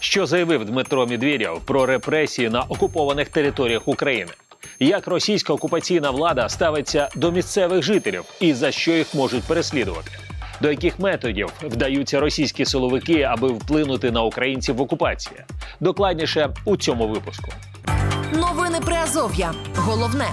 Що заявив Дмитро Медведєв про репресії на окупованих територіях України? Як російська окупаційна влада ставиться до місцевих жителів і за що їх можуть переслідувати? До яких методів вдаються російські силовики, аби вплинути на українців в окупації? Докладніше у цьому випуску. Новини Приазов'я. Головне.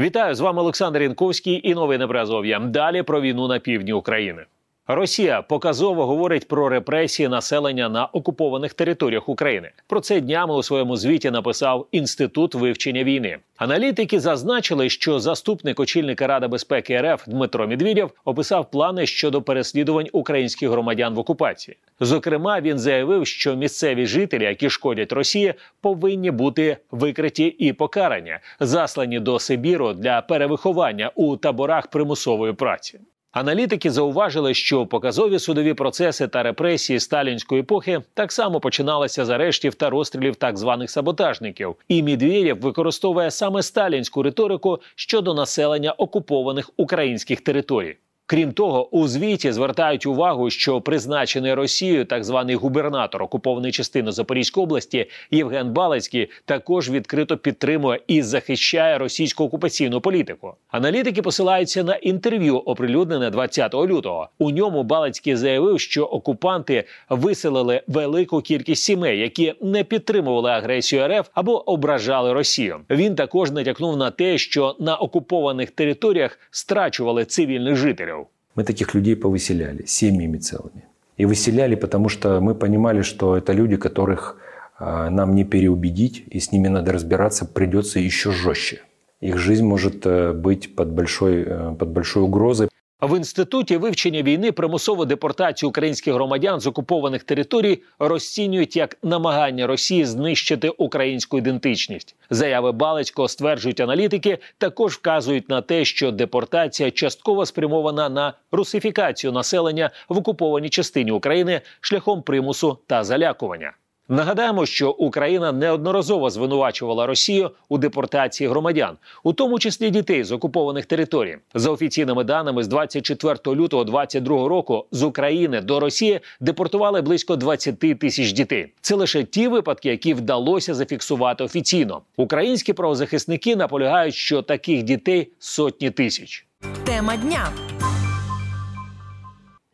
Вітаю з вами Олександр Янковський і новини Приазов'я. Далі про війну на півдні України. Росія показово говорить про репресії населення на окупованих територіях України. Про це днями у своєму звіті написав інститут вивчення війни. Аналітики зазначили, що заступник очільника Ради безпеки РФ Дмитро Медведєв описав плани щодо переслідувань українських громадян в окупації. Зокрема, він заявив, що місцеві жителі, які шкодять Росії, повинні бути викриті і покарані, заслані до Сибіру для перевиховання у таборах примусової праці. Аналітики зауважили, що показові судові процеси та репресії сталінської епохи так само починалися з арештів та розстрілів так званих саботажників. І Мідвєєв використовує саме сталінську риторику щодо населення окупованих українських територій. Крім того, у звіті звертають увагу, що призначений Росією так званий губернатор окупованої частини Запорізької області Євген Балицький також відкрито підтримує і захищає російську окупаційну політику. Аналітики посилаються на інтерв'ю, оприлюднене 20 лютого. У ньому Балицький заявив, що окупанти виселили велику кількість сімей, які не підтримували агресію РФ або ображали Росію. Він також натякнув на те, що на окупованих територіях страчували цивільних жителів. Мы таких людей повыселяли семьями целыми. И выселяли, потому что мы понимали, что это люди, которых а, нам не переубедить, и с ними надо разбираться придется еще жестче. Их жизнь может э, быть под большой, э, под большой угрозой. В інституті вивчення війни примусову депортацію українських громадян з окупованих територій розцінюють як намагання Росії знищити українську ідентичність. Заяви Балицького стверджують аналітики, також вказують на те, що депортація частково спрямована на русифікацію населення в окупованій частині України шляхом примусу та залякування. Нагадаємо, що Україна неодноразово звинувачувала Росію у депортації громадян, у тому числі дітей з окупованих територій. За офіційними даними, з 24 лютого 2022 року з України до Росії депортували близько 20 тисяч дітей. Це лише ті випадки, які вдалося зафіксувати офіційно. Українські правозахисники наполягають, що таких дітей сотні тисяч. Тема дня.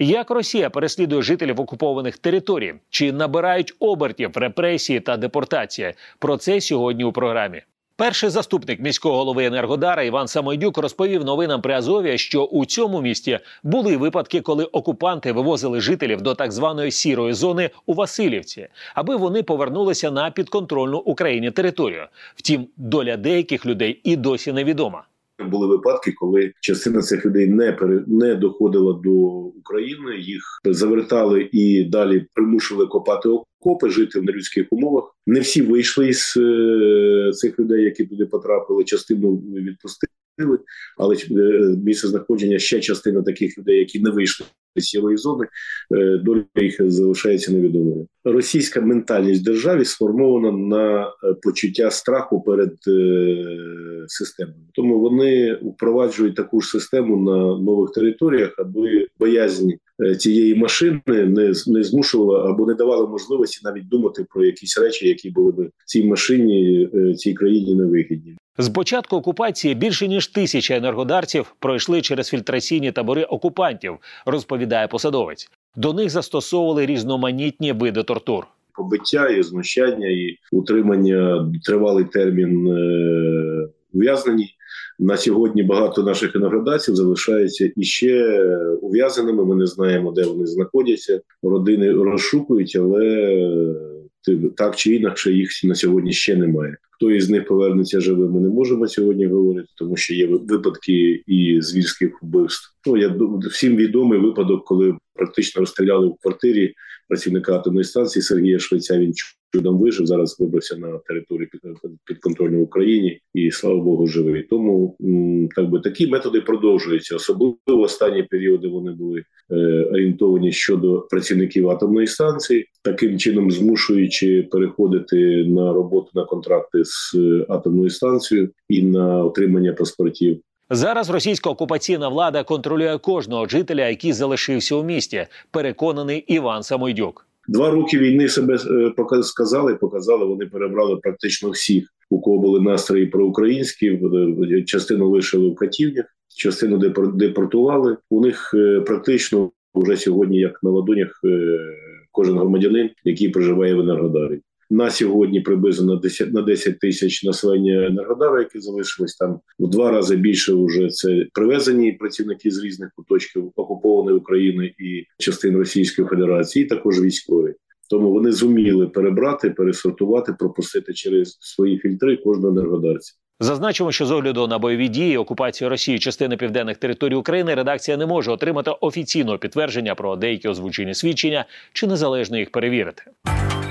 Як Росія переслідує жителів окупованих територій, чи набирають обертів репресії та депортація? Про це сьогодні у програмі. Перший заступник міського голови Енергодара Іван Самойдюк розповів новинам при Азові, що у цьому місті були випадки, коли окупанти вивозили жителів до так званої сірої зони у Васильівці, аби вони повернулися на підконтрольну Україні територію. Втім, доля деяких людей і досі невідома. Були випадки, коли частина цих людей не пере не доходила до України, їх завертали і далі примушували копати окопи, жити в нелюдських умовах. Не всі вийшли із е, цих людей, які туди потрапили. Частину відпустили, але е, місце знаходження ще частина таких людей, які не вийшли сірої зони, е, доля їх залишається невідомою. Російська ментальність державі сформована на е, почуття страху перед е, системою, тому вони впроваджують таку ж систему на нових територіях, аби боязнь цієї машини не не змушувала або не давала можливості навіть думати про якісь речі, які були б цій машині е, цій країні невигідні. З початку окупації більше ніж тисяча енергодарців пройшли через фільтраційні табори окупантів, розповідає посадовець. До них застосовували різноманітні види тортур. Побиття і знущання, і утримання тривалий термін е, ув'язнені. На сьогодні багато наших енергодавців залишаються іще ув'язаними. Ми не знаємо, де вони знаходяться. Родини розшукують, але так чи інакше їх на сьогодні ще немає. Хто із них повернеться живим, ми не можемо сьогодні говорити, тому що є випадки і звірських вбивств. Ну я всім відомий випадок, коли практично розстріляли в квартирі працівника атомної станції Сергія Швеця. Він чудом вижив. Зараз вибрався на територію підконтрольній Україні, і слава Богу, живий. Тому так би такі методи продовжуються. Особливо в останні періоди вони були е, орієнтовані щодо працівників атомної станції, таким чином змушуючи переходити на роботу на контракти з е, атомною станцією і на отримання паспортів. Зараз російська окупаційна влада контролює кожного жителя, який залишився у місті. Переконаний Іван Самойдюк. Два роки війни себе е, сказали, показали. Вони перебрали практично всіх, у кого були настрої проукраїнські. Частину лишили в катівнях, частину депортували. У них е, практично вже сьогодні, як на ладонях, е, кожен громадянин, який проживає в Енергодарі. На сьогодні приблизно на 10 на 10 тисяч населення Енергодара, які залишились там в два рази більше. Вже це привезені працівники з різних куточків окупованої України і частин Російської Федерації, і також військові. Тому вони зуміли перебрати, пересортувати, пропустити через свої фільтри кожного енергодарця. Зазначимо, що з огляду на бойові дії окупації Росії частини південних територій України редакція не може отримати офіційного підтвердження про деякі озвучені свідчення чи незалежно їх перевірити.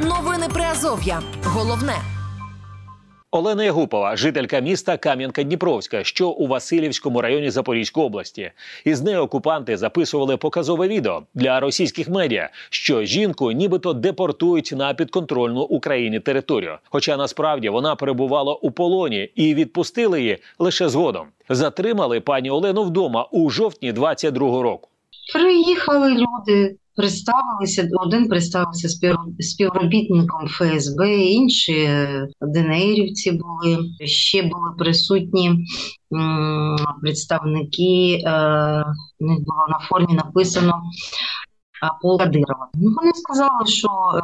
Новини Приазов'я. Головне. Олена Ягупова, жителька міста Кам'янка-Дніпровська, що у Васильівському районі Запорізької області. Із нею окупанти записували показове відео для російських медіа, що жінку нібито депортують на підконтрольну Україні територію. Хоча насправді вона перебувала у полоні і відпустили її лише згодом. Затримали пані Олену вдома у жовтні 22-го року. Приїхали люди представилися. Один представився співробітником ФСБ, інші ДНРівці були. Ще були присутні представники. Е, у них було на формі написано Кадирова. Ну, Вони сказали, що е,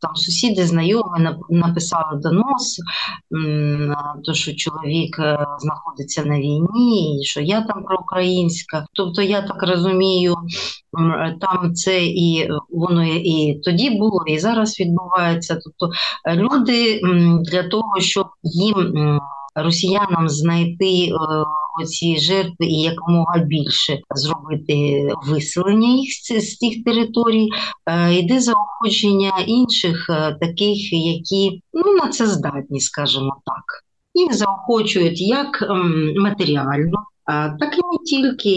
там сусіди, знайомі написали донос, то що чоловік е, знаходиться на війні, і що я там проукраїнська. Тобто, я так розумію, там це і воно і тоді було, і зараз відбувається. Тобто люди для того, щоб їм росіянам знайти е, оці жертви і якомога більше зробити виселення їх з цих територій, е, йде заохочення інших, е, таких, які ну на це здатні, скажімо так. Їх заохочують як ем, матеріально. Так і не тільки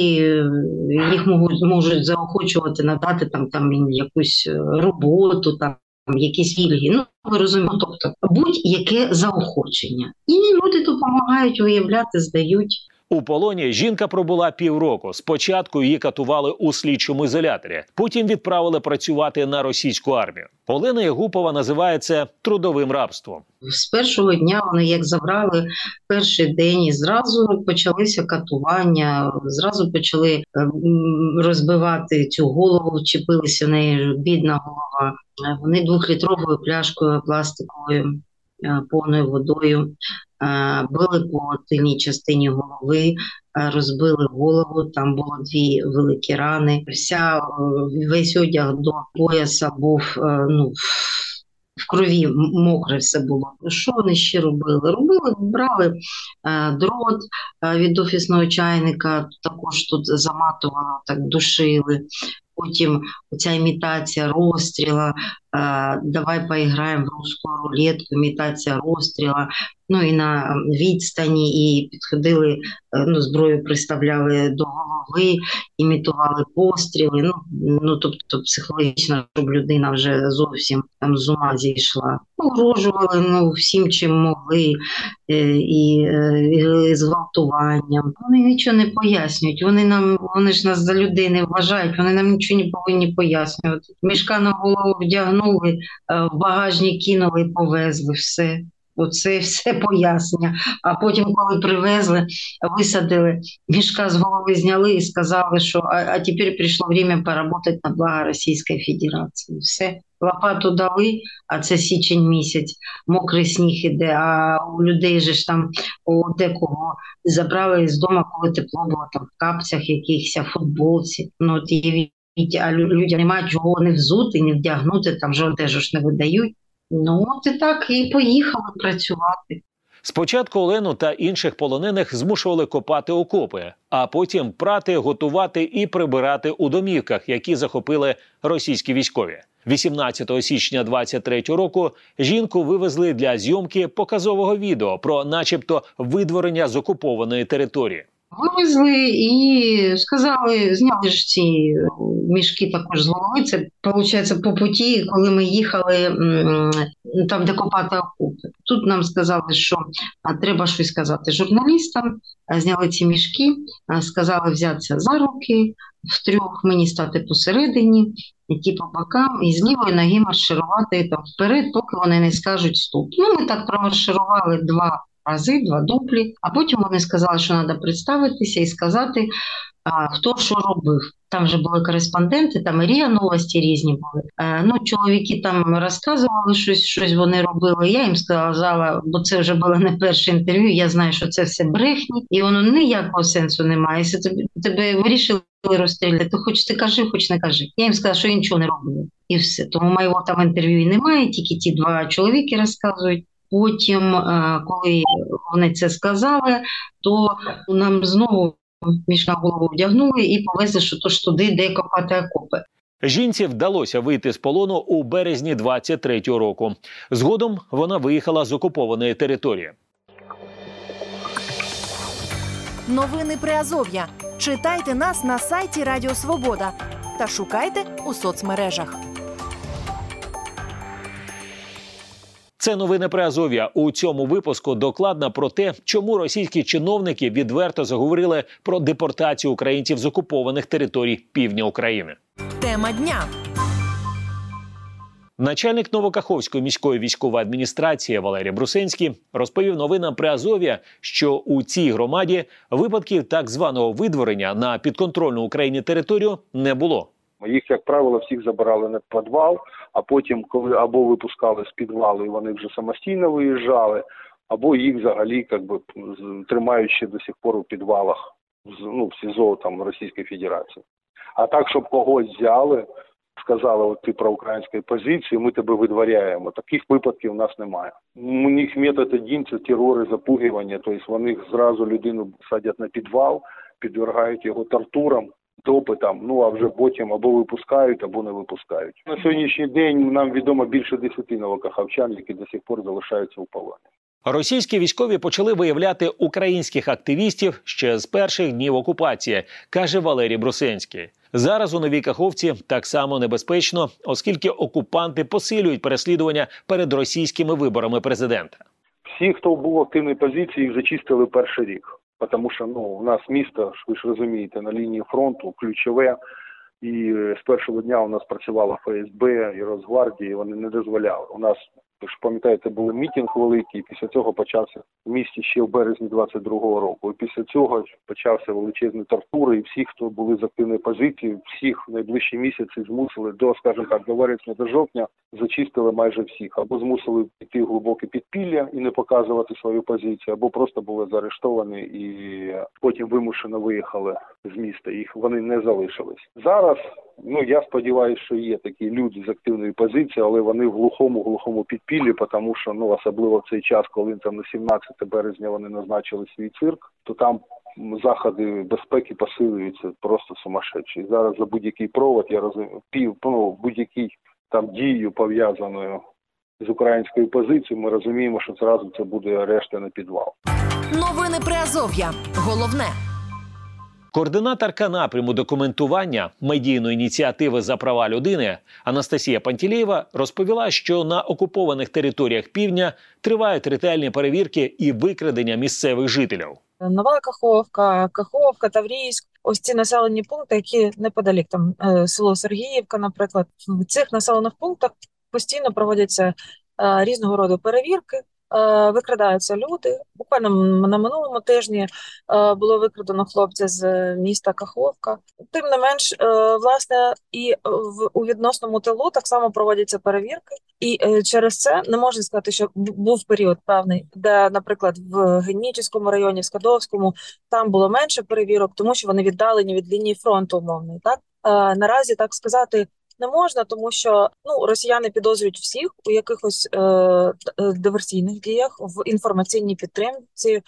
їх можуть можуть заохочувати надати там там якусь роботу, там якісь вільги. Ну ви розумієте, тобто будь-яке заохочення, і люди допомагають виявляти, здають. У полоні жінка пробула півроку. Спочатку її катували у слідчому ізоляторі, потім відправили працювати на російську армію. Олена Ягупова називає це трудовим рабством. З першого дня вони як забрали перший день, і зразу почалися катування, зразу почали ем, розбивати цю голову, вчепилися в неї бідна голова. Вони двохлітровою пляшкою пластиковою е, повною водою били по тильній частині голови, розбили голову. Там було дві великі рани. Вся весь одяг до пояса був ну. В крові мокре все було. Що вони ще робили? Робили, брали е, дрот е, від офісного чайника, також тут заматували, так душили. Потім ця імітація розстріла, е, давай поіграємо в русську рулетку, імітація розстріла ну і на відстані, і підходили, е, ну, зброю приставляли до голови, імітували постріли. Ну ну тобто психологічно, щоб людина вже зовсім там з ума зійшла. Погрожували ну, всім, чим могли, е, і, е, і зґвалтуванням. Вони нічого не пояснюють. Вони нам, вони ж нас за людей не вважають, вони нам нічого не повинні пояснювати. Мішка на голову вдягнули, в багажник кинули повезли все. Оце все пояснення. А потім, коли привезли, висадили, мішка з голови зняли і сказали, що а, а тепер прийшло время поработати на благо Російської Федерації. Все. Лопату дали, а це січень місяць, мокрий сніг іде, а у людей же ж там у декого забрали з дому, коли тепло було там в капцях, якихось футболці. Ну, от і а людям немає чого не взути, не вдягнути, там же одежу ж не видають. Ну, от і так і поїхали працювати. Спочатку Олену та інших полонених змушували копати окопи, а потім прати, готувати і прибирати у домівках, які захопили російські військові. 18 січня 23 року жінку вивезли для зйомки показового відео про, начебто, видворення з окупованої території. Вивезли і сказали, зняли ж ці мішки також з голови. Це виходить по путі, коли ми їхали там, де копати окупи. Тут нам сказали, що треба щось сказати журналістам. Зняли ці мішки, сказали взятися за руки, втрьох мені стати посередині які по бокам, і з лівої ноги марширувати там вперед, поки вони не скажуть стоп. Ну, ми так промарширували два рази, два дуплі, а потім вони сказали, що треба представитися і сказати, хто що робив. Там вже були кореспонденти, там і рія новості різні були. Е, ну, чоловіки там розказували щось, щось вони робили. Я їм сказала, бо це вже було не перше інтерв'ю. Я знаю, що це все брехні, і воно ніякого сенсу немає. Якщо тобі тебе вирішили розстріляти, то хоч ти кажи, хоч не кажи. Я їм сказала, що я нічого не робила. І все. Тому моєго там інтерв'ю і немає, тільки ті два чоловіки розказують. Потім, е, коли вони це сказали, то нам знову між на голову вдягнули і повезли, що то ж туди, де копати окопи. Жінці вдалося вийти з полону у березні 23-го року. Згодом вона виїхала з окупованої території. Новини Приазов'я. Читайте нас на сайті Радіо Свобода та шукайте у соцмережах. Це новини про Азов'я. У цьому випуску докладно про те, чому російські чиновники відверто заговорили про депортацію українців з окупованих територій півдня України. Тема дня. Начальник Новокаховської міської військової адміністрації Валерій Брусинський розповів новинам при Азов'я, що у цій громаді випадків так званого видворення на підконтрольну Україні територію не було. Їх, як правило, всіх забирали на підвал, а потім, коли або випускали з підвалу, і вони вже самостійно виїжджали, або їх взагалі як би, тримають до сих пор у підвалах ну, в СІЗО там Російської Федерації. А так, щоб когось взяли, сказали, от ти про української позиції, ми тебе видворяємо. Таких випадків у нас немає. У них метод один – це терор і запугування, тобто вони зразу людину садять на підвал, підвергають його тортурам допитам, ну а вже потім або випускають, або не випускають. На сьогоднішній день нам відомо більше десяти новокахавчан, які до сих пор залишаються у полоні. Російські військові почали виявляти українських активістів ще з перших днів окупації, каже Валерій Брусенський. Зараз у новій каховці так само небезпечно, оскільки окупанти посилюють переслідування перед російськими виборами президента. Всі, хто був в активній позиції, їх зачистили перший рік тому що ну у нас місто, ви ж розумієте, на лінії фронту ключове. І з першого дня у нас працювала ФСБ і Росгвардія, і вони не дозволяли. У нас ви ж пам'ятаєте, був мітинг великий. і Після цього почався в місті ще в березні 22-го року. І Після цього почався величезні тортури, і всі, хто були з активної позиції, всіх в найближчі місяці змусили до, скажімо так, до вересня до жовтня зачистили майже всіх, або змусили піти в глибоке підпілля і не показувати свою позицію, або просто були заарештовані і потім вимушено виїхали з міста. Їх вони не залишились зараз. Ну я сподіваюся, що є такі люди з активної позиції, але вони в глухому глухому підпіллі, тому що ну особливо в цей час, коли там на 17 березня вони назначили свій цирк, то там заходи безпеки посилюються просто сумасшедші. Зараз за будь-який провод я розумію, пів ну, будь-який там дію пов'язаною з українською позицією. Ми розуміємо, що зразу це буде арешта на підвал. Новини Приазов'я. Головне. Координаторка напряму документування медійної ініціативи за права людини Анастасія Пантілєєва розповіла, що на окупованих територіях півдня тривають ретельні перевірки і викрадення місцевих жителів. Нова Каховка, Каховка, Таврійськ. Ось ці населені пункти, які неподалік там е, село Сергіївка, наприклад, в цих населених пунктах постійно проводяться е, різного роду перевірки. Е, викрадаються люди. Буквально на минулому тижні е, було викрадено хлопця з міста Каховка. Тим не менш, е, власне, і в у відносному тилу так само проводяться перевірки, і через це не можна сказати, що був період певний, де, наприклад, в Генічеському районі, в Скадовському, там було менше перевірок, тому що вони віддалені від лінії фронту умовної. Так наразі так сказати не можна, тому що ну росіяни підозрюють всіх у якихось е, е, диверсійних діях в інформаційній підтримці е,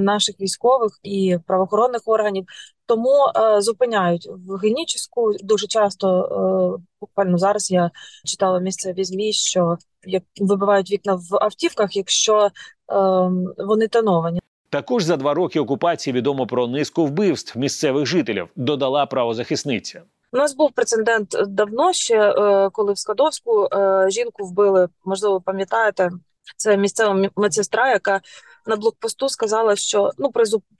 наших військових і правоохоронних органів. Тому е, зупиняють в Генічеську дуже часто. Е, буквально зараз я читала місцеві змі, що як вибивають вікна в автівках, якщо е, вони тоновані. Також за два роки окупації відомо про низку вбивств місцевих жителів. Додала правозахисниця. У нас був прецедент давно ще, е, коли в Скадовську е, жінку вбили, можливо, пам'ятаєте, це місцева медсестра, яка на блокпосту сказала, що ну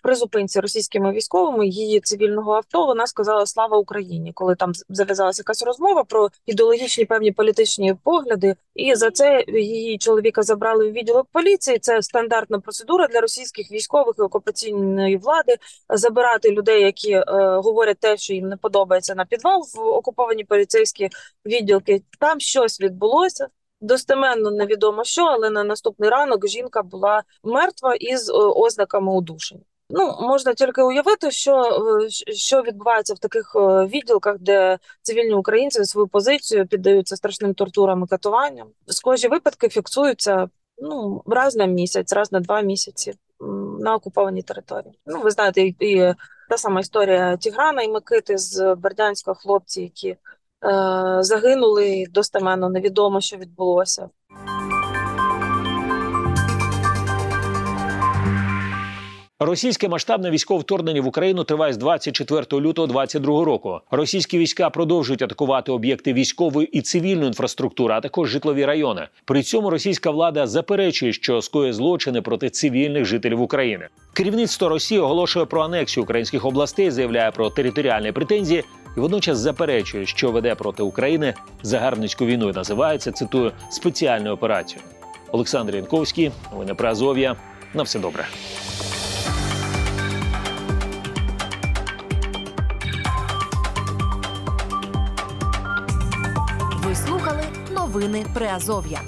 при, зупинці російськими військовими її цивільного авто вона сказала Слава Україні, коли там зав'язалася якась розмова про ідеологічні певні політичні погляди. І за це її чоловіка забрали в відділок поліції. Це стандартна процедура для російських військових і окупаційної влади забирати людей, які е, говорять те, що їм не подобається на підвал в окуповані поліцейські відділки. Там щось відбулося. Достеменно невідомо що, але на наступний ранок жінка була мертва із е, ознаками удушення. Ну можна тільки уявити, що е, що відбувається в таких е, відділках, де цивільні українці свою позицію піддаються страшним тортурам і катуванням. Схожі випадки фіксуються ну раз на місяць, раз на два місяці на окупованій території. Ну ви знаєте, і, та сама історія Тіграна і Микити з Бердянська, хлопці, які загинули достеменно, невідомо, що відбулося. Російське масштабне військове вторгнення в Україну триває з 24 лютого 2022 року. Російські війська продовжують атакувати об'єкти військової і цивільної інфраструктури, а також житлові райони. При цьому російська влада заперечує, що скоє злочини проти цивільних жителів України. Керівництво Росії оголошує про анексію українських областей, заявляє про територіальні претензії і водночас заперечує, що веде проти України загарбницьку війну і називається цитую спеціальну операцію. Олександр Янковський, новини про Азов'я. На все добре. Ви слухали новини Приазов'я.